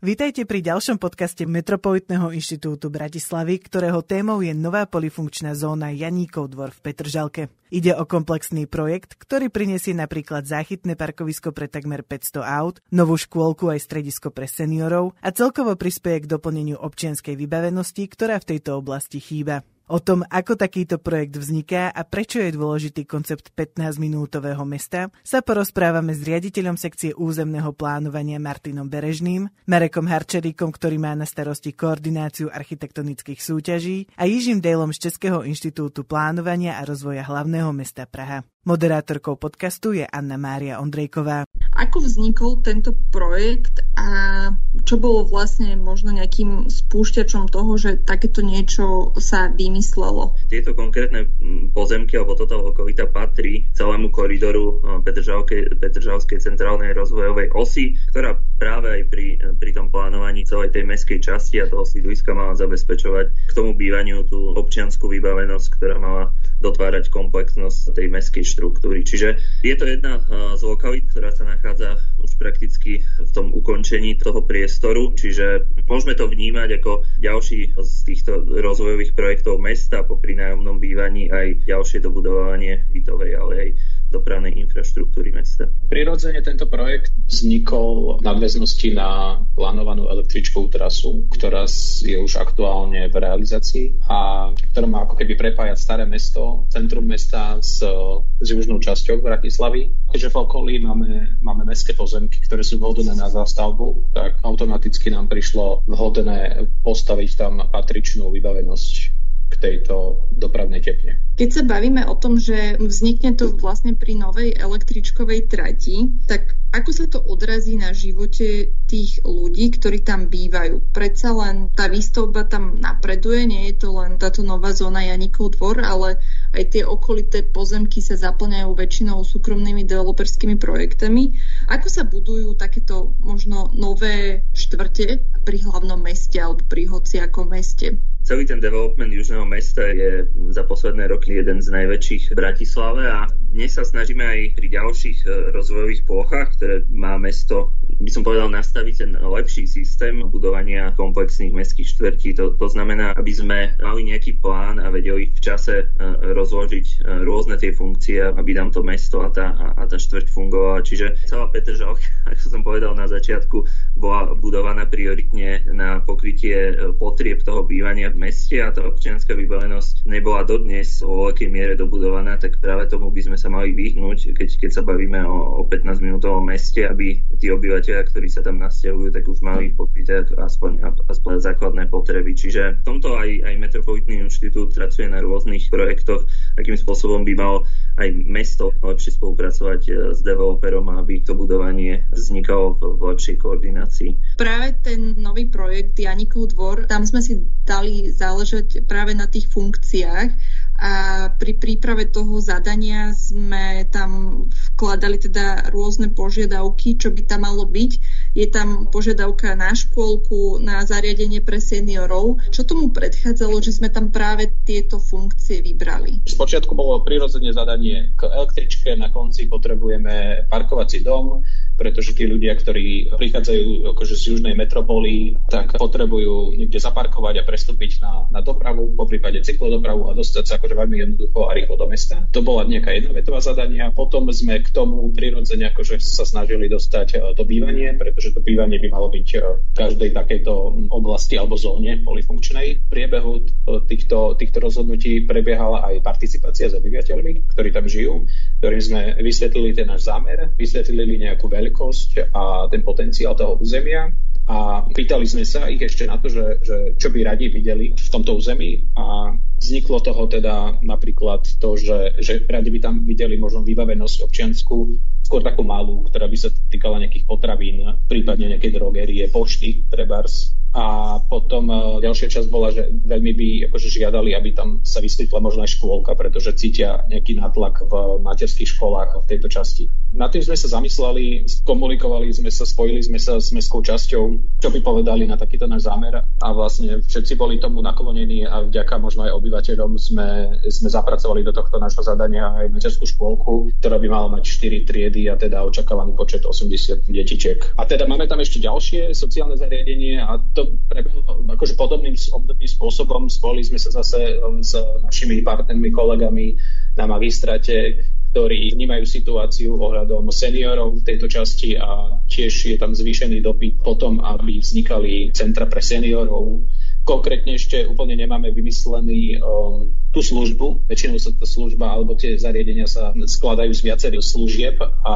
Vítajte pri ďalšom podcaste Metropolitného inštitútu Bratislavy, ktorého témou je nová polifunkčná zóna Janíkov dvor v Petržalke. Ide o komplexný projekt, ktorý prinesie napríklad záchytné parkovisko pre takmer 500 aut, novú škôlku aj stredisko pre seniorov a celkovo prispieje k doplneniu občianskej vybavenosti, ktorá v tejto oblasti chýba. O tom, ako takýto projekt vzniká a prečo je dôležitý koncept 15-minútového mesta, sa porozprávame s riaditeľom sekcie územného plánovania Martinom Berežným, Marekom Harčeríkom, ktorý má na starosti koordináciu architektonických súťaží a Jižím Dejlom z Českého inštitútu plánovania a rozvoja hlavného mesta Praha. Moderátorkou podcastu je Anna Mária Ondrejková. Ako vznikol tento projekt a čo bolo vlastne možno nejakým spúšťačom toho, že takéto niečo sa vymyslelo? Tieto konkrétne mm, pozemky alebo toto okolita patrí celému koridoru e, Petržalskej centrálnej rozvojovej osy, ktorá práve aj pri, e, pri tom plánovaní celej tej meskej časti a toho sídliska mala zabezpečovať k tomu bývaniu tú občianskú vybavenosť, ktorá mala dotvárať komplexnosť tej meskej štruktúry. Čiže je to jedna z lokalít, ktorá sa nachádza už prakticky v tom ukončení toho priestoru, čiže môžeme to vnímať ako ďalší z týchto rozvojových projektov mesta popri nájomnom bývaní aj ďalšie dobudovanie bytovej, ale aj dopravnej infraštruktúry mesta. Prirodzene tento projekt vznikol v nadväznosti na plánovanú električkovú trasu, ktorá je už aktuálne v realizácii a ktorá má ako keby prepájať staré mesto, centrum mesta s, s južnou časťou Bratislavy. Keďže v okolí máme, máme mestské pozemky, ktoré sú vhodné na zástavbu, tak automaticky nám prišlo vhodné postaviť tam patričnú vybavenosť tejto dopravnej tepne. Keď sa bavíme o tom, že vznikne to vlastne pri novej električkovej trati, tak ako sa to odrazí na živote tých ľudí, ktorí tam bývajú? Predsa len tá výstavba tam napreduje, nie je to len táto nová zóna Janikov dvor, ale aj tie okolité pozemky sa zaplňajú väčšinou súkromnými developerskými projektami. Ako sa budujú takéto možno nové štvrte pri hlavnom meste alebo pri hociakom meste? Celý ten development južného mesta je za posledné roky jeden z najväčších v Bratislave a dnes sa snažíme aj pri ďalších e, rozvojových plochách, ktoré má mesto, by som povedal, nastaviť ten lepší systém budovania komplexných mestských štvrtí. To, to znamená, aby sme mali nejaký plán a vedeli v čase e, rozložiť e, rôzne tie funkcie, aby nám to mesto a tá, a tá štvrť fungovala. Čiže celá Petržalka, ako som povedal na začiatku, bola budovaná prioritne na pokrytie potrieb toho bývania meste a tá občianská vybavenosť nebola dodnes vo veľkej miere dobudovaná, tak práve tomu by sme sa mali vyhnúť, keď, keď sa bavíme o, o 15-minútovom meste, aby tí obyvateľia, ktorí sa tam nasťahujú, tak už mali pokryté aspoň, aspoň základné potreby. Čiže v tomto aj, aj Metropolitný inštitút pracuje na rôznych projektoch, akým spôsobom by mal aj mesto lepšie spolupracovať e, s developerom, aby to budovanie vznikalo v, lepšej koordinácii. Práve ten nový projekt Janikov dvor, tam sme si dali záležať práve na tých funkciách a pri príprave toho zadania sme tam vkladali teda rôzne požiadavky, čo by tam malo byť. Je tam požiadavka na škôlku, na zariadenie pre seniorov. Čo tomu predchádzalo, že sme tam práve tieto funkcie vybrali? Spočiatku bolo prirodzene zadanie k električke, na konci potrebujeme parkovací dom, pretože tí ľudia, ktorí prichádzajú akože z južnej metropoly, tak potrebujú niekde zaparkovať a prestúpiť na, na dopravu, po prípade cyklodopravu a dostať sa akože veľmi jednoducho a rýchlo do mesta. To bola nejaká jednovetová zadania. Potom sme k tomu prirodzene akože sa snažili dostať e, to bývanie, pretože to bývanie by malo byť e, v každej takejto oblasti alebo zóne polifunkčnej. V priebehu e, týchto, týchto rozhodnutí prebiehala aj participácia s obyvateľmi, ktorí tam žijú, ktorým sme vysvetlili ten náš zámer, vysvetlili nejakú veľkosť a ten potenciál toho územia a pýtali sme sa ich ešte na to, že, že čo by radi videli v tomto území. A vzniklo toho teda napríklad to, že, že radi by tam videli možno vybavenosť občiansku skôr takú malú, ktorá by sa týkala nejakých potravín, prípadne nejakej drogerie, pošty, trebárs, a potom e, ďalšia časť bola, že veľmi by akože žiadali, aby tam sa vyskytla možno aj škôlka, pretože cítia nejaký nátlak v materských školách v tejto časti. Na tým sme sa zamysleli, komunikovali sme sa, spojili sme sa s mestskou časťou, čo by povedali na takýto náš zámer a vlastne všetci boli tomu naklonení a vďaka možno aj obyvateľom sme, sme zapracovali do tohto nášho zadania aj materskú škôlku, ktorá by mala mať 4 triedy a teda očakávaný počet 80 detičiek. A teda máme tam ešte ďalšie sociálne zariadenie a to prebehlo akože podobným obdobným spôsobom. Spoli sme sa zase s našimi partnermi, kolegami na magistrate, ktorí vnímajú situáciu ohľadom seniorov v tejto časti a tiež je tam zvýšený dopyt potom, aby vznikali centra pre seniorov. Konkrétne ešte úplne nemáme vymyslený um, tú službu. Väčšinou sa tá služba alebo tie zariadenia sa skladajú z viacerých služieb a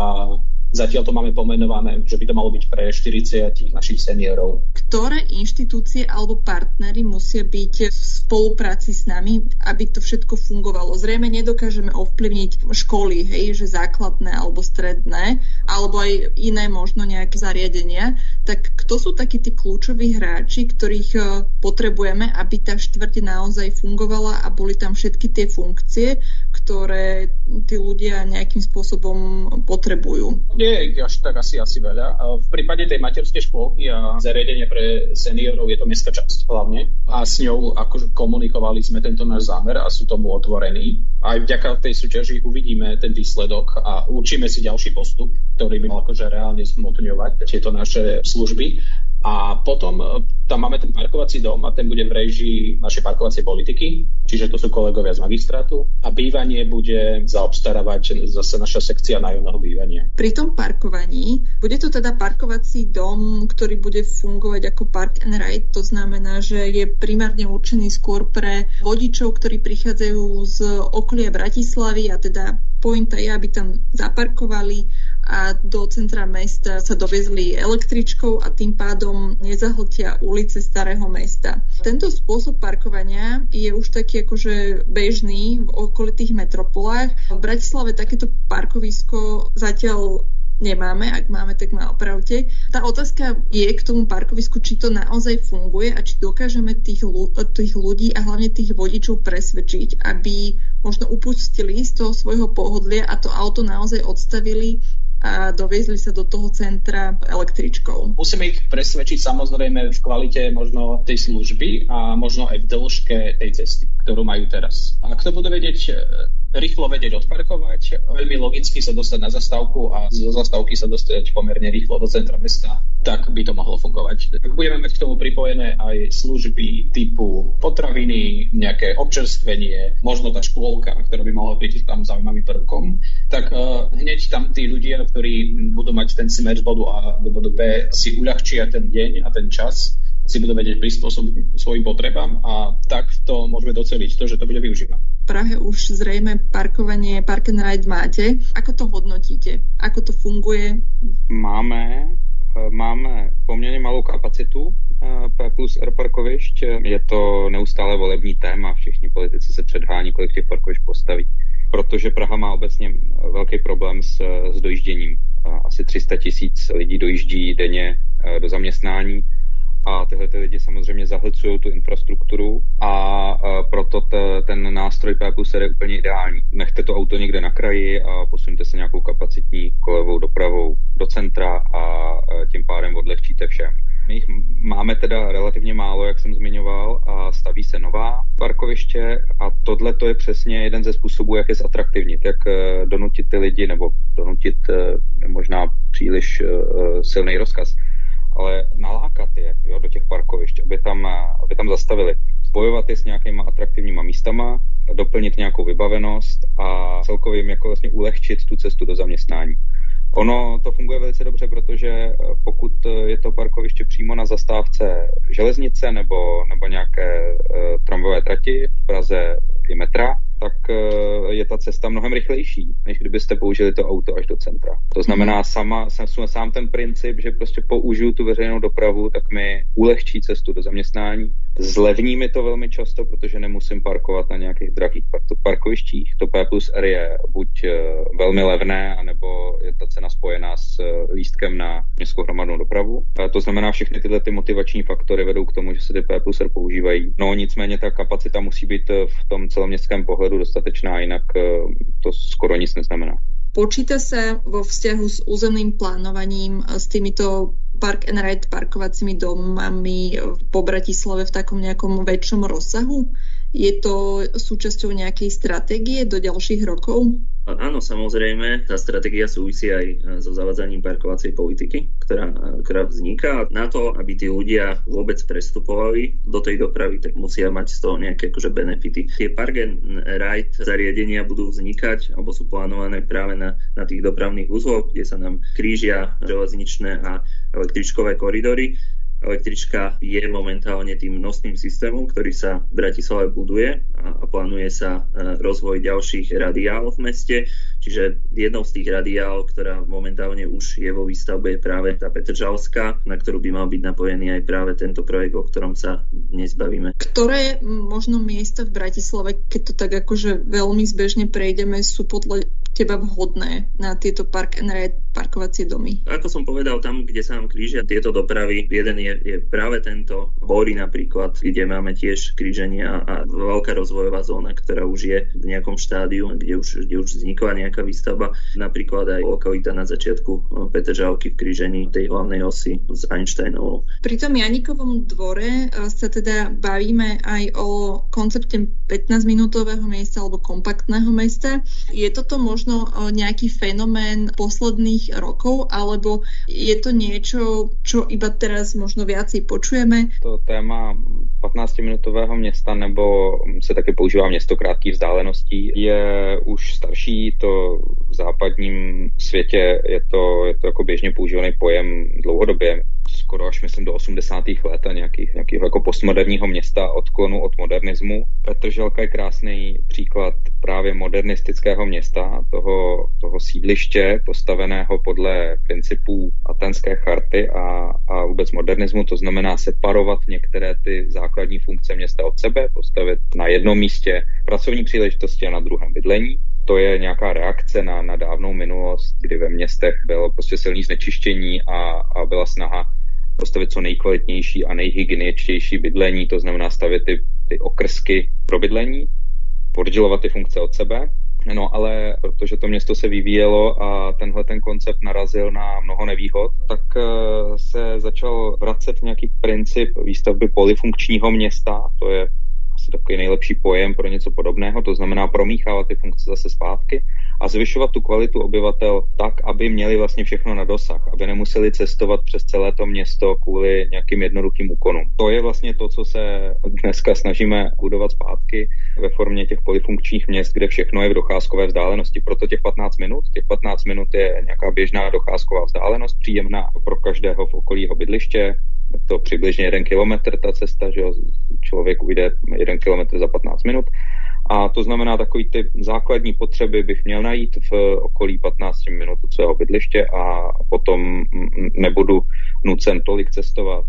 Zatiaľ to máme pomenované, že by to malo byť pre 40 našich seniorov. Ktoré inštitúcie alebo partnery musia byť v spolupráci s nami, aby to všetko fungovalo? Zrejme nedokážeme ovplyvniť školy, hej, že základné alebo stredné, alebo aj iné možno nejaké zariadenia. Tak kto sú takí tí kľúčoví hráči, ktorých e, potrebujeme, aby tá štvrť naozaj fungovala a boli tam všetky tie funkcie, ktoré tí ľudia nejakým spôsobom potrebujú? nie je až tak asi, asi veľa. V prípade tej materskej škôlky a zariadenia pre seniorov je to mestská časť hlavne. A s ňou akože komunikovali sme tento náš zámer a sú tomu otvorení. Aj vďaka tej súťaži uvidíme ten výsledok a učíme si ďalší postup, ktorý by mal akože reálne zmotňovať tieto naše služby. A potom e, tam máme ten parkovací dom a ten bude v režii našej parkovacej politiky, čiže to sú kolegovia z magistrátu a bývanie bude zaobstarávať zase naša sekcia nájomného bývania. Pri tom parkovaní bude to teda parkovací dom, ktorý bude fungovať ako park and ride, to znamená, že je primárne určený skôr pre vodičov, ktorí prichádzajú z okolia Bratislavy a teda pointa je, aby tam zaparkovali a do centra mesta sa dovezli električkou a tým pádom nezahltia ulice starého mesta. Tento spôsob parkovania je už taký akože bežný v okolitých metropolách. V Bratislave takéto parkovisko zatiaľ nemáme, ak máme, tak má opravte. Tá otázka je k tomu parkovisku, či to naozaj funguje a či dokážeme tých, tých ľudí a hlavne tých vodičov presvedčiť, aby možno upustili z toho svojho pohodlia a to auto naozaj odstavili a doviezli sa do toho centra električkou. Musíme ich presvedčiť samozrejme v kvalite možno tej služby a možno aj v dĺžke tej cesty, ktorú majú teraz. A kto bude vedieť rýchlo vedieť odparkovať, veľmi logicky sa dostať na zastávku a zo zastávky sa dostať pomerne rýchlo do centra mesta, tak by to mohlo fungovať. Ak budeme mať k tomu pripojené aj služby typu potraviny, nejaké občerstvenie, možno tá škôlka, ktorá by mohla byť tam zaujímavým prvkom, tak uh, hneď tam tí ľudia, ktorí budú mať ten smer z bodu A do bodu B, si uľahčia ten deň a ten čas si budú vedieť prispôsobiť svojim potrebám a tak to môžeme doceliť to, že to bude využívané. V Prahe už zrejme parkovanie Park and Ride máte. Ako to hodnotíte? Ako to funguje? Máme Máme poměrně malou kapacitu eh, P plus R parkovišť. Je to neustále volební téma. Všichni politici se předhání, kolik těch parkovišť postaví. Protože Praha má obecně velký problém s, s dojížděním. Asi 300 tisíc lidí dojíždí denně eh, do zaměstnání a tyhle ty lidi samozřejmě zahlcují tu infrastrukturu a proto t, ten nástroj P plus je úplně ideální. Nechte to auto někde na kraji a posuňte se nějakou kapacitní kolejovou dopravou do centra a tím pádem odlehčíte všem. My jich máme teda relativně málo, jak jsem zmiňoval, a staví se nová parkoviště a tohle to je přesně jeden ze způsobů, jak je zatraktivnit, jak e, donutit ty lidi, nebo donutit e, možná příliš e, silný rozkaz, ale nalákat je jo, do těch parkovišť, aby tam, aby tam zastavili. Spojovat je s nějakýma atraktivníma místama, doplnit nějakou vybavenost a celkově jim jako vlastně ulehčit tu cestu do zaměstnání. Ono to funguje velice dobře, protože pokud je to parkoviště přímo na zastávce železnice nebo, nebo nějaké uh, tramvové trati v Praze i metra, tak eh, je ta cesta mnohem rychlejší, než kdybyste použili to auto až do centra. To znamená mhm. sama, sám ten princip, že prostě použiju tu veřejnou dopravu, tak mi ulehčí cestu do zaměstnání. Zlevní mi to velmi často, protože nemusím parkovat na nějakých drahých parkovištích. To P plus R je buď eh, velmi levné, anebo je ta cena spojená s eh, lístkem na městskou hromadnou dopravu. To znamená, všechny tyhle ty motivační faktory vedou k tomu, že se ty P plus R používají. No nicméně ta kapacita musí být v tom celoměstském pohledu dostatečná, inak e, to skoro nic neznamená. Počíta sa vo vzťahu s územným plánovaním s týmito park and ride parkovacími domami po Bratislave v takom nejakom väčšom rozsahu? Je to súčasťou nejakej stratégie do ďalších rokov? Áno, samozrejme, tá stratégia súvisí aj e, so zavádzaním parkovacej politiky, ktorá, e, ktorá vzniká. Na to, aby tí ľudia vôbec prestupovali do tej dopravy, tak musia mať z toho nejaké akože benefity. Tie park and ride zariadenia budú vznikať, alebo sú plánované práve na, na tých dopravných úzloch, kde sa nám krížia železničné a električkové koridory Električka je momentálne tým nosným systémom, ktorý sa v Bratislave buduje a, plánuje sa e, rozvoj ďalších radiál v meste. Čiže jednou z tých radiál, ktorá momentálne už je vo výstavbe, je práve tá Petržalská, na ktorú by mal byť napojený aj práve tento projekt, o ktorom sa dnes bavíme. Ktoré možno miesta v Bratislave, keď to tak akože veľmi zbežne prejdeme, sú podľa teba vhodné na tieto park and ride parkovacie domy? Ako som povedal, tam, kde sa nám krížia tieto dopravy, jeden je, je práve tento Bory napríklad, kde máme tiež kríženia a veľká rozvojová zóna, ktorá už je v nejakom štádiu, kde už, kde už vznikla nejaká výstavba. Napríklad aj lokalita na začiatku eh, Petržalky v krížení tej hlavnej osy s Einsteinovou. Pri tom Janikovom dvore eh, sa teda bavíme aj o koncepte 15-minútového miesta alebo kompaktného mesta. Je toto možno eh, nejaký fenomén posledných rokov, alebo je to niečo, čo iba teraz možno viacej počujeme? To téma 15-minutového města nebo se taky používá město krátkých vzdáleností, je už starší, to v západním světě je to, je to jako běžně používaný pojem dlouhodobě skoro až myslím do 80. let a nějakých, nějakého jako postmoderního města odklonu od modernismu. Petrželka je krásný příklad právě modernistického města, toho, toho sídliště postaveného podle principů Atenské charty a, a vůbec modernismu, to znamená separovat některé ty základní funkce města od sebe, postavit na jednom místě pracovní příležitosti a na druhém bydlení to je nějaká reakce na, na dávnou minulost, kdy ve městech bylo prostě silný znečištění a, a byla snaha postavit co nejkvalitnější a nejhygieničtější bydlení, to znamená stavět ty, ty okrsky pro bydlení, oddělovat ty funkce od sebe. No ale protože to město se vyvíjelo a tenhle ten koncept narazil na mnoho nevýhod, tak eh, se začal vracet nějaký princip výstavby polyfunkčního města, to je asi takový nejlepší pojem pro něco podobného, to znamená promíchávat ty funkce zase zpátky a zvyšovat tu kvalitu obyvatel tak, aby měli vlastně všechno na dosah, aby nemuseli cestovat přes celé to město kvůli nějakým jednoduchým úkonům. To je vlastně to, co se dneska snažíme budovat zpátky ve formě těch polyfunkčních měst, kde všechno je v docházkové vzdálenosti. Proto těch 15 minut, těch 15 minut je nějaká běžná docházková vzdálenost, příjemná pro každého v okolí jeho bydliště, je to přibližně jeden kilometr ta cesta, že člověk ujde jeden kilometr za 15 minut a to znamená, takový ty základní potřeby bych měl najít v okolí 15 minut od svého bydliště a potom nebudu nucen tolik cestovat,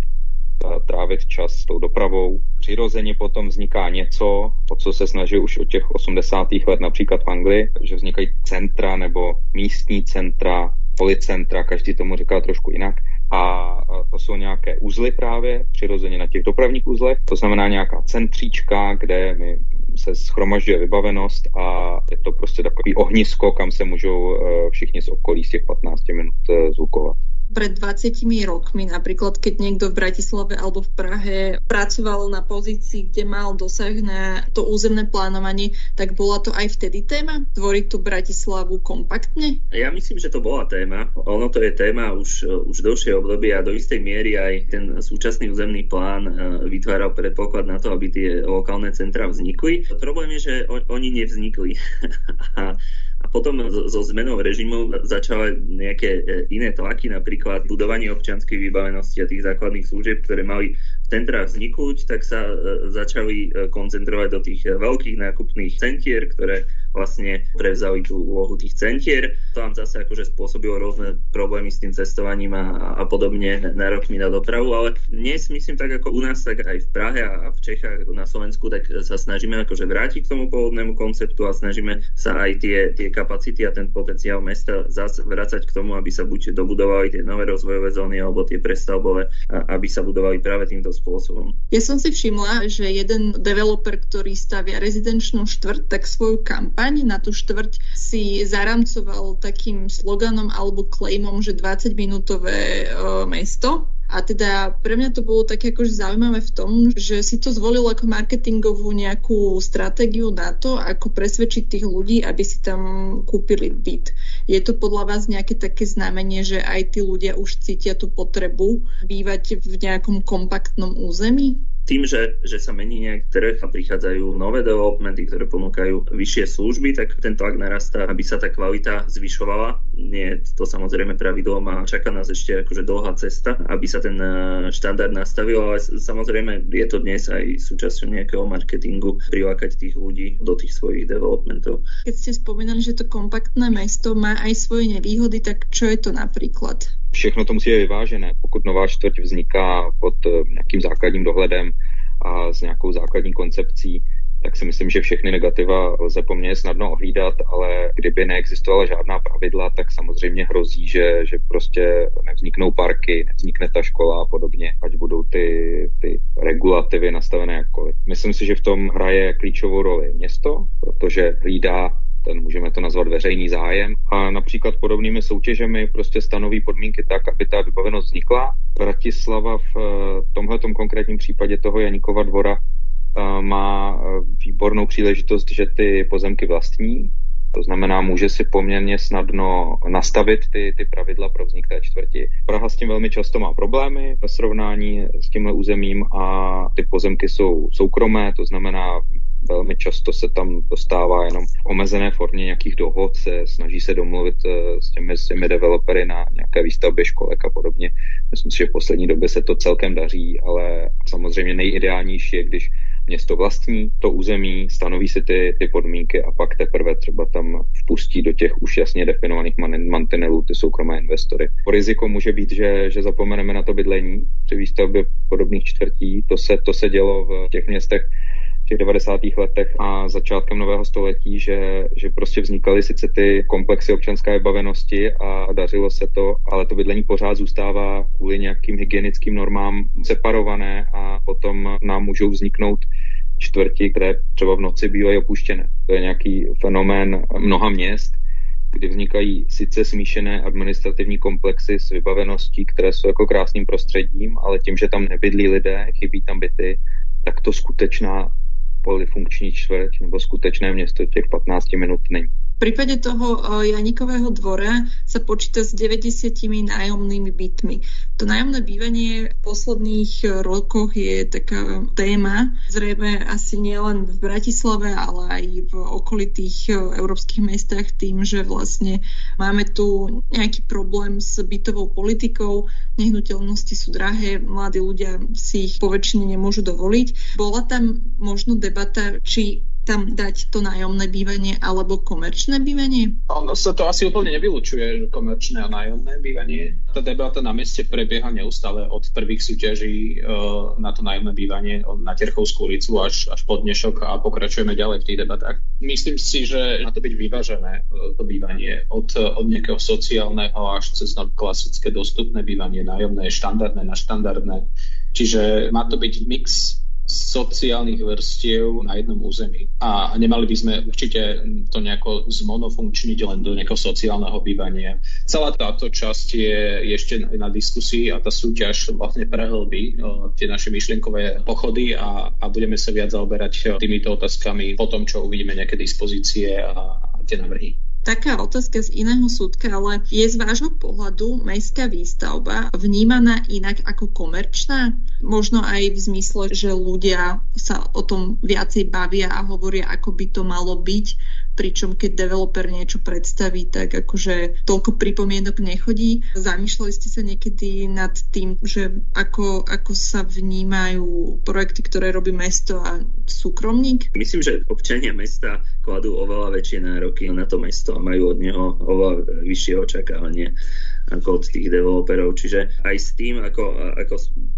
trávit čas s tou dopravou. Přirozeně potom vzniká něco, o co se snaží už od těch 80. let například v Anglii, že vznikají centra nebo místní centra, policentra, každý tomu říká trošku jinak. A to jsou nějaké uzly právě, přirozeně na těch dopravních uzlech. To znamená nějaká centříčka, kde my se schromažďuje vybavenost a je to prostě takový ohnisko, kam se můžou eh, všichni z okolí z těch 15 minut eh, zvukovat. Pred 20 rokmi, napríklad keď niekto v Bratislave alebo v Prahe pracoval na pozícii, kde mal dosah na to územné plánovanie, tak bola to aj vtedy téma? Tvoriť tú Bratislavu kompaktne? Ja myslím, že to bola téma. Ono to je téma už, už dlhšie obdobie a do istej miery aj ten súčasný územný plán e, vytváral predpoklad na to, aby tie lokálne centra vznikli. Problém je, že oni nevznikli. a potom so zmenou režimu začali nejaké e, iné tlaky, napríklad budovanie občianskej vybavenosti a tých základných služieb, ktoré mali v centrách vzniknúť, tak sa e, začali e, koncentrovať do tých veľkých nákupných centier, ktoré vlastne prevzali tú úlohu tých centier. To nám zase akože spôsobilo rôzne problémy s tým cestovaním a, a podobne nárokmi na dopravu, ale dnes myslím tak ako u nás, tak aj v Prahe a v Čechách, na Slovensku, tak sa snažíme akože vrátiť k tomu pôvodnému konceptu a snažíme sa aj tie, tie kapacity a ten potenciál mesta zase vrácať k tomu, aby sa buď dobudovali tie nové rozvojové zóny alebo tie prestavbové, aby sa budovali práve týmto spôsobom. Ja som si všimla, že jeden developer, ktorý stavia rezidenčnú štvrť, tak svoju kampaň kampaň na tú štvrť si zaramcoval takým sloganom alebo claimom, že 20-minútové uh, mesto A teda pre mňa to bolo také akože zaujímavé v tom, že si to zvolil ako marketingovú nejakú stratégiu na to, ako presvedčiť tých ľudí, aby si tam kúpili byt. Je to podľa vás nejaké také znamenie, že aj tí ľudia už cítia tú potrebu bývať v nejakom kompaktnom území? Tým, že, že sa mení nejak trh a prichádzajú nové developmenty, ktoré ponúkajú vyššie služby, tak ten tlak narastá, aby sa tá kvalita zvyšovala. Nie je to samozrejme pravidlom a čaká nás ešte akože dlhá cesta, aby sa ten eh, štandard nastavil, ale samozrejme je to dnes aj súčasťou nejakého marketingu prilákať tých ľudí do tých svojich developmentov. Keď ste spomínali, že to kompaktné mesto má aj svoje nevýhody, tak čo je to napríklad? Všechno to musí být vyvážené. Pokud nová čtvrť vzniká pod eh, nějakým základním dohledem a s nějakou základní koncepcí, tak si myslím, že všechny negativa lze poměrně snadno ohlídat, ale kdyby neexistovala žádná pravidla, tak samozřejmě hrozí, že, že prostě nevzniknou parky, nevznikne ta škola a podobně, ať budou ty, ty regulativy nastavené jakkoliv. Myslím si, že v tom hraje klíčovou roli město, protože hlídá ten můžeme to nazvat veřejný zájem. A například podobnými soutěžemi prostě stanoví podmínky tak, aby ta vybavenost vznikla. Bratislava v eh, tomhle konkrétním případě toho Janíkova dvora eh, má eh, výbornou příležitost, že ty pozemky vlastní, to znamená, může si poměrně snadno nastavit ty, ty pravidla pro vznik té čtvrti. Praha s tím velmi často má problémy ve srovnání s tímhle územím a ty pozemky jsou soukromé, to znamená, velmi často se tam dostává jenom v omezené formě nějakých dohod, se snaží se domluvit eh, s těmi, s těmi developery na nějaké výstavbě školek a podobně. Myslím si, že v poslední době se to celkem daří, ale samozřejmě nejideálnější je, když město vlastní to území, stanoví si ty, ty podmínky a pak teprve třeba tam vpustí do těch už jasně definovaných mantinelů ty soukromé investory. Riziko může být, že, že zapomeneme na to bydlení při výstavbě podobných čtvrtí. To se, to se dělo v těch městech těch 90. letech a začátkem nového století, že, že prostě vznikaly sice ty komplexy občanské vybavenosti a dařilo se to, ale to bydlení pořád zůstává kvůli nějakým hygienickým normám separované a potom nám můžou vzniknout čtvrti, které třeba v noci bývají opuštěné. To je nějaký fenomén mnoha měst, kdy vznikají sice smíšené administrativní komplexy s vybaveností, které jsou jako krásným prostředím, ale tím, že tam nebydlí lidé, chybí tam byty, tak to skutečná polifunkční čtvrť nebo skutečné město těch 15 minut není. V prípade toho eh, Janikového dvora sa počíta s 90 nájomnými bytmi. To nájomné bývanie v posledných eh, rokoch je taká téma, zrejme asi nielen v Bratislave, ale aj v okolitých eh, európskych mestách tým, že vlastne máme tu nejaký problém s bytovou politikou, nehnuteľnosti sú drahé, mladí ľudia si ich poväčšine nemôžu dovoliť. Bola tam možno debata, či tam dať to nájomné bývanie alebo komerčné bývanie? Ono sa to asi úplne nevylučuje, komerčné a nájomné bývanie. Tá debata na meste prebieha neustále od prvých súťaží uh, na to nájomné bývanie na Terchovskú ulicu až, až po dnešok a pokračujeme ďalej v tých debatách. Myslím si, že má to byť vyvážené uh, to bývanie od, od nejakého sociálneho až cez klasické dostupné bývanie, nájomné, štandardné na štandardné. Čiže má to byť mix sociálnych vrstiev na jednom území. A nemali by sme určite to nejako zmonofunkčniť len do nejakého sociálneho bývania. Celá táto časť je ešte na diskusii a tá súťaž vlastne prehlbí tie naše myšlienkové pochody a, a budeme sa viac zaoberať týmito otázkami po tom, čo uvidíme nejaké dispozície a, a tie návrhy taká otázka z iného súdka, ale je z vášho pohľadu mestská výstavba vnímaná inak ako komerčná? Možno aj v zmysle, že ľudia sa o tom viacej bavia a hovoria, ako by to malo byť, pričom keď developer niečo predstaví, tak akože toľko pripomienok nechodí. Zamýšľali ste sa niekedy nad tým, že ako, ako sa vnímajú projekty, ktoré robí mesto a súkromník? Myslím, že občania mesta kladú oveľa väčšie nároky na to mesto a majú od neho oveľa vyššie očakávanie ako od tých developerov. Čiže aj s tým, ako, ako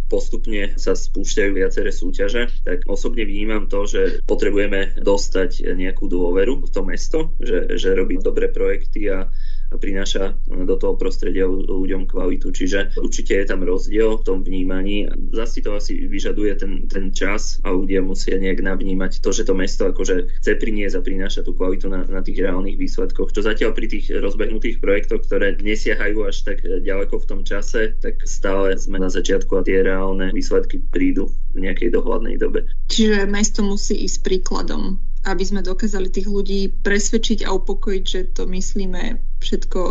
postupne sa spúšťajú viaceré súťaže, tak osobne vnímam to, že potrebujeme dostať nejakú dôveru v to mesto, že, že robí dobré projekty a prináša do toho prostredia ľuďom kvalitu. Čiže určite je tam rozdiel v tom vnímaní. Zase to asi vyžaduje ten, ten čas a ľudia musia nejak navnímať to, že to mesto akože chce priniesť a prináša tú kvalitu na, na tých reálnych výsledkoch. Čo zatiaľ pri tých rozbehnutých projektoch, ktoré nesiahajú až tak ďaleko v tom čase, tak stále sme na začiatku a tie reálne výsledky prídu v nejakej dohľadnej dobe. Čiže mesto musí ísť príkladom aby sme dokázali tých ľudí presvedčiť a upokojiť, že to myslíme všetko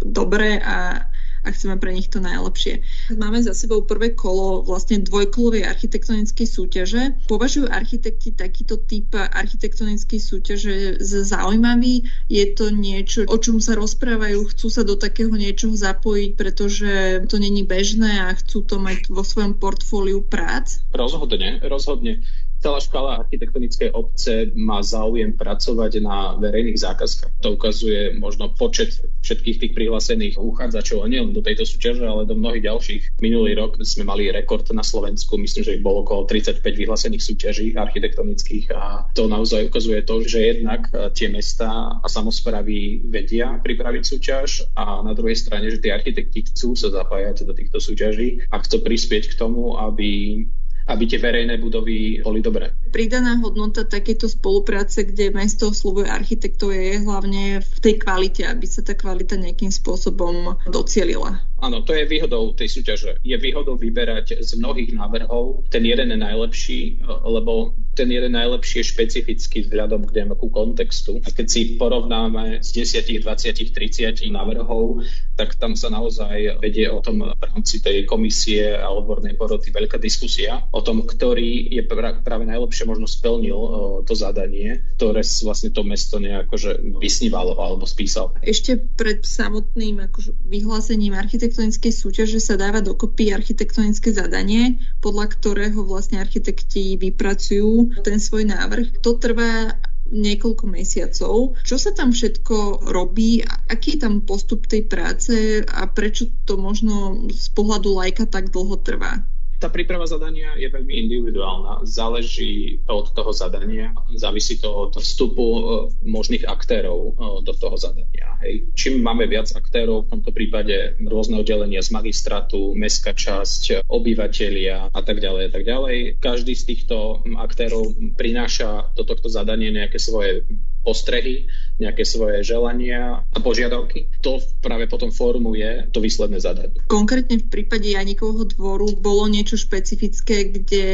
dobre a, a chceme pre nich to najlepšie. Máme za sebou prvé kolo vlastne dvojkolovej architektonickej súťaže. Považujú architekti takýto typ architektonickej súťaže za zaujímavý? Je to niečo, o čom sa rozprávajú? Chcú sa do takého niečoho zapojiť, pretože to není bežné a chcú to mať vo svojom portfóliu prác? Rozhodne, rozhodne celá škála architektonickej obce má záujem pracovať na verejných zákazkách. To ukazuje možno počet všetkých tých prihlásených uchádzačov, a nielen do tejto súťaže, ale do mnohých ďalších. Minulý rok sme mali rekord na Slovensku, myslím, že ich bolo okolo 35 vyhlásených súťaží architektonických a to naozaj ukazuje to, že jednak e, tie mesta a samozprávy vedia pripraviť súťaž a na druhej strane, že tí architekti chcú sa zapájať do týchto súťaží a chcú prispieť k tomu, aby aby tie verejné budovy boli dobré. Pridaná hodnota takéto spolupráce, kde mesto oslovuje architektov, je hlavne v tej kvalite, aby sa tá kvalita nejakým spôsobom docielila. Áno, to je výhodou tej súťaže. Je výhodou vyberať z mnohých návrhov ten jeden je najlepší, lebo ten jeden najlepší je špecifický vzhľadom k nejakú kontextu. A keď si porovnáme z 10, 20, 30 návrhov, tak tam sa naozaj vedie o tom v rámci tej komisie a odbornej poroty veľká diskusia o tom, ktorý je práve najlepšie možno splnil to zadanie, ktoré vlastne to mesto nejako že vysnívalo alebo spísal. Ešte pred samotným akože, vyhlásením architekt architektonickej súťaže sa dáva dokopy architektonické zadanie, podľa ktorého vlastne architekti vypracujú ten svoj návrh. To trvá niekoľko mesiacov. Čo sa tam všetko robí, aký je tam postup tej práce a prečo to možno z pohľadu lajka tak dlho trvá? Tá príprava zadania je veľmi individuálna. Záleží od toho zadania, závisí to od vstupu e, možných aktérov e, do toho zadania. Hej. Čím máme viac aktérov, v tomto prípade rôzne oddelenia z magistratu, mestská časť, obyvateľia a tak ďalej a tak ďalej. Každý z týchto aktérov prináša do tohto zadania nejaké svoje postrehy, nejaké svoje želania a požiadavky. To práve potom formuje to výsledné zadanie. Konkrétne v prípade Janikovho dvoru bolo niečo špecifické, kde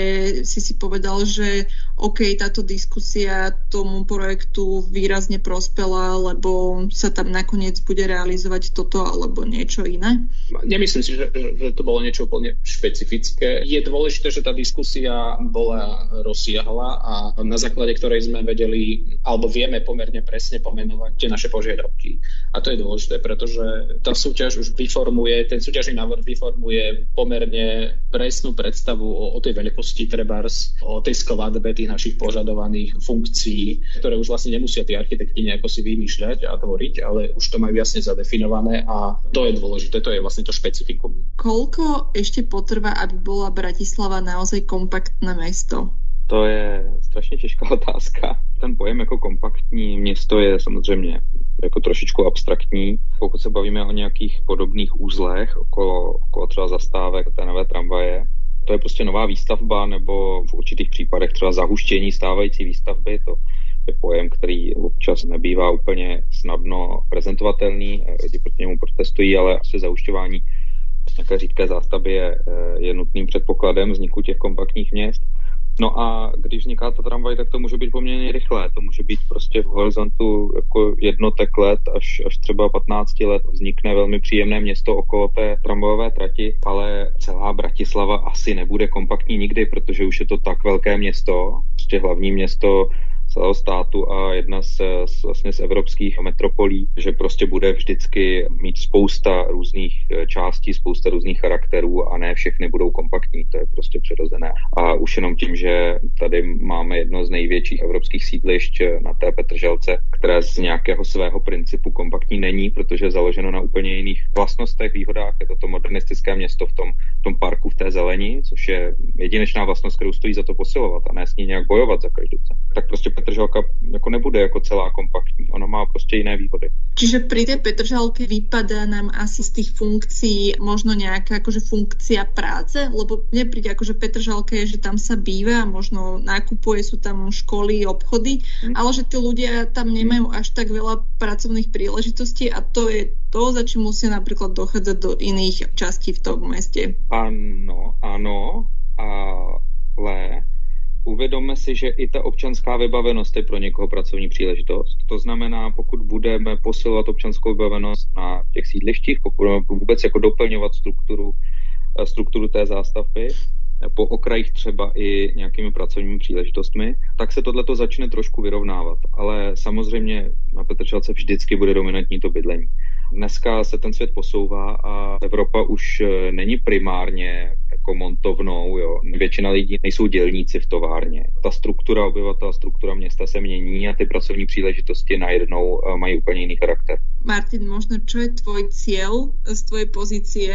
si si povedal, že OK, táto diskusia tomu projektu výrazne prospela, lebo sa tam nakoniec bude realizovať toto alebo niečo iné? Nemyslím si, že, že to bolo niečo úplne špecifické. Je dôležité, že tá diskusia bola rozsiahla a na základe ktorej sme vedeli alebo vieme pomerne presne pomenovať tie naše požiadavky. A to je dôležité, pretože tá súťaž už vyformuje, ten súťažný návrh vyformuje pomerne presnú predstavu o, o tej veľkosti trebárs, o tej skladbe tých našich požadovaných funkcií, ktoré už vlastne nemusia tí architekti nejako si vymýšľať a tvoriť, ale už to majú jasne zadefinované a to je dôležité, to je vlastne to špecifikum. Koľko ešte potrvá, aby bola Bratislava naozaj kompaktné mesto? To je strašně těžká otázka. Ten pojem jako kompaktní město je samozřejmě jako trošičku abstraktní. Pokud se bavíme o nějakých podobných úzlech okolo, okolo třeba zastávek té nové tramvaje, to je prostě nová výstavba nebo v určitých případech třeba zahuštění stávající výstavby. To je pojem, který občas nebývá úplně snadno prezentovatelný, lidi proti němu protestují, ale asi zahušťování nějaké řídké zástavby je, je nutným předpokladem vzniku těch kompaktních měst. No a když vzniká ta tramvaj, tak to může být poměrně rychlé. To může být prostě v horizontu jako jednotek let až, až třeba 15 let vznikne velmi příjemné město okolo té tramvajové trati, ale celá Bratislava asi nebude kompaktní nikdy, protože už je to tak velké město, prostě hlavní město celého státu a jedna z, z, vlastně z evropských metropolí, že prostě bude vždycky mít spousta různých eh, částí, spousta různých charakterů a ne všechny budou kompaktní, to je prostě přirozené. A už jenom tím, že tady máme jedno z největších evropských sídlišť eh, na té Petrželce, které z nějakého svého principu kompaktní není, protože je založeno na úplně jiných vlastnostech, výhodách. Je to to modernistické město v tom, v tom parku v té zelení, což je jedinečná vlastnost, kterou stojí za to posilovat a ne s ní nějak bojovat za každou cenu. Tak prostě Petržalka jako nebude jako celá kompaktní. Ona má prostě jiné výhody. Čiže pri tej Petržalke vypadá nám asi z tých funkcií možno nejaká akože funkcia práce, lebo mne príde akože Petržalka je, že tam sa býva a možno nakupuje, sú tam školy, obchody, mm. ale že tí ľudia tam nemajú až tak veľa pracovných príležitostí a to je to, za čím musia napríklad dochádzať do iných častí v tom meste. Áno, áno, ale uvědomme si, že i ta občanská vybavenost je pro někoho pracovní příležitost. To znamená, pokud budeme posilovat občanskou vybavenost na těch sídlištích, pokud budeme vůbec jako doplňovat strukturu, eh, strukturu té zástavby, po okrajích třeba i nějakými pracovními příležitostmi, tak se tohle začne trošku vyrovnávat. Ale samozřejmě na Petrčelce vždycky bude dominantní to bydlení. Dneska se ten svět posouvá a Evropa už eh, není primárně jako montovnou. Jo. Většina lidí nejsou dělníci v továrně. Ta struktura obyvatel, struktura města se mění a ty pracovní příležitosti najednou eh, mají úplně jiný charakter. Martin, možno čo je tvoj cieľ z tvojej pozície,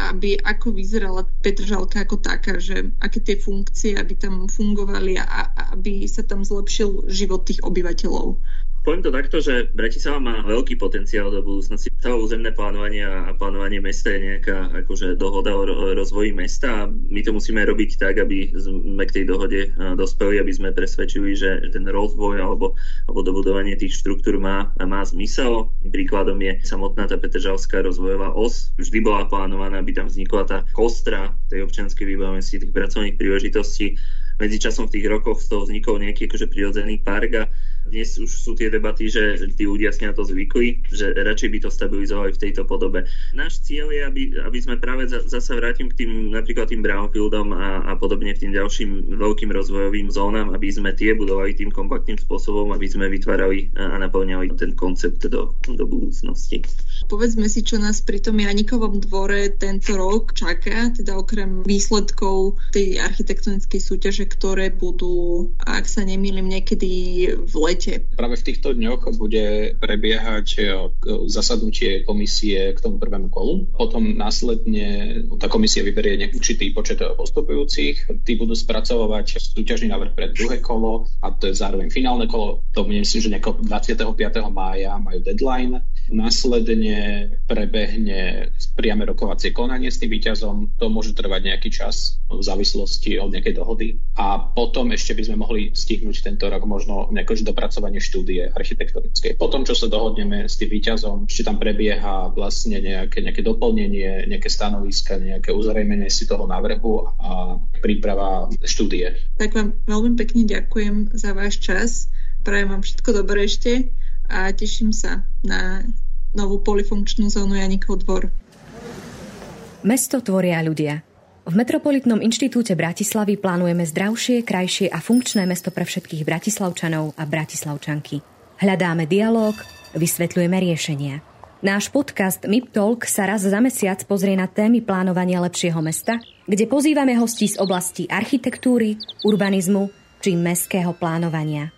aby ako vyzerala Petržalka ako taká, že aké tie funkcie, aby tam fungovali a aby sa tam zlepšil život tých obyvateľov? Poviem to takto, že Bratislava má veľký potenciál do budúcnosti. To územné plánovanie a plánovanie mesta je nejaká akože dohoda o rozvoji mesta a my to musíme robiť tak, aby sme k tej dohode dospeli, aby sme presvedčili, že ten rozvoj alebo, alebo dobudovanie tých štruktúr má, má zmysel. Príkladom je samotná tá Petržalská rozvojová os. Vždy bola plánovaná, aby tam vznikla tá kostra tej občianskej výbavenosti, tých pracovných príležitostí. Medzičasom v tých rokoch z toho vznikol nejaký akože prirodzený park a dnes už sú tie debaty, že tí ľudia si na to zvykli, že radšej by to stabilizovali v tejto podobe. Náš cieľ je, aby, aby sme práve zase vrátim k tým napríklad tým brownfieldom a, a podobne k tým ďalším veľkým rozvojovým zónam, aby sme tie budovali tým kompaktným spôsobom, aby sme vytvárali a naplňali ten koncept do, do budúcnosti. Povedzme si, čo nás pri tom Janikovom dvore tento rok čaká, teda okrem výsledkov tej architektonickej súťaže, ktoré budú, ak sa nemýlim, niekedy v lete lete. Práve v týchto dňoch bude prebiehať e, zasadnutie komisie k tomu prvému kolu. Potom následne tá komisia vyberie určitý počet postupujúcich. Tí budú spracovať súťažný návrh pre druhé kolo a to je zároveň finálne kolo. To myslím, že 25. mája majú deadline. Následne prebehne priame rokovacie konanie s tým výťazom. To môže trvať nejaký čas v závislosti od nejakej dohody. A potom ešte by sme mohli stihnúť tento rok možno nejaké dopracovanie štúdie architektonickej. Potom, čo sa dohodneme s tým výťazom, ešte tam prebieha vlastne nejaké, nejaké doplnenie, nejaké stanoviska, nejaké uzrejmenie si toho návrhu a príprava štúdie. Tak vám veľmi pekne ďakujem za váš čas. Prajem vám všetko dobré ešte a teším sa na novú polifunkčnú zónu Janikov dvor. Mesto tvoria ľudia. V Metropolitnom inštitúte Bratislavy plánujeme zdravšie, krajšie a funkčné mesto pre všetkých bratislavčanov a bratislavčanky. Hľadáme dialog, vysvetľujeme riešenia. Náš podcast MIP Talk sa raz za mesiac pozrie na témy plánovania lepšieho mesta, kde pozývame hostí z oblasti architektúry, urbanizmu či mestského plánovania.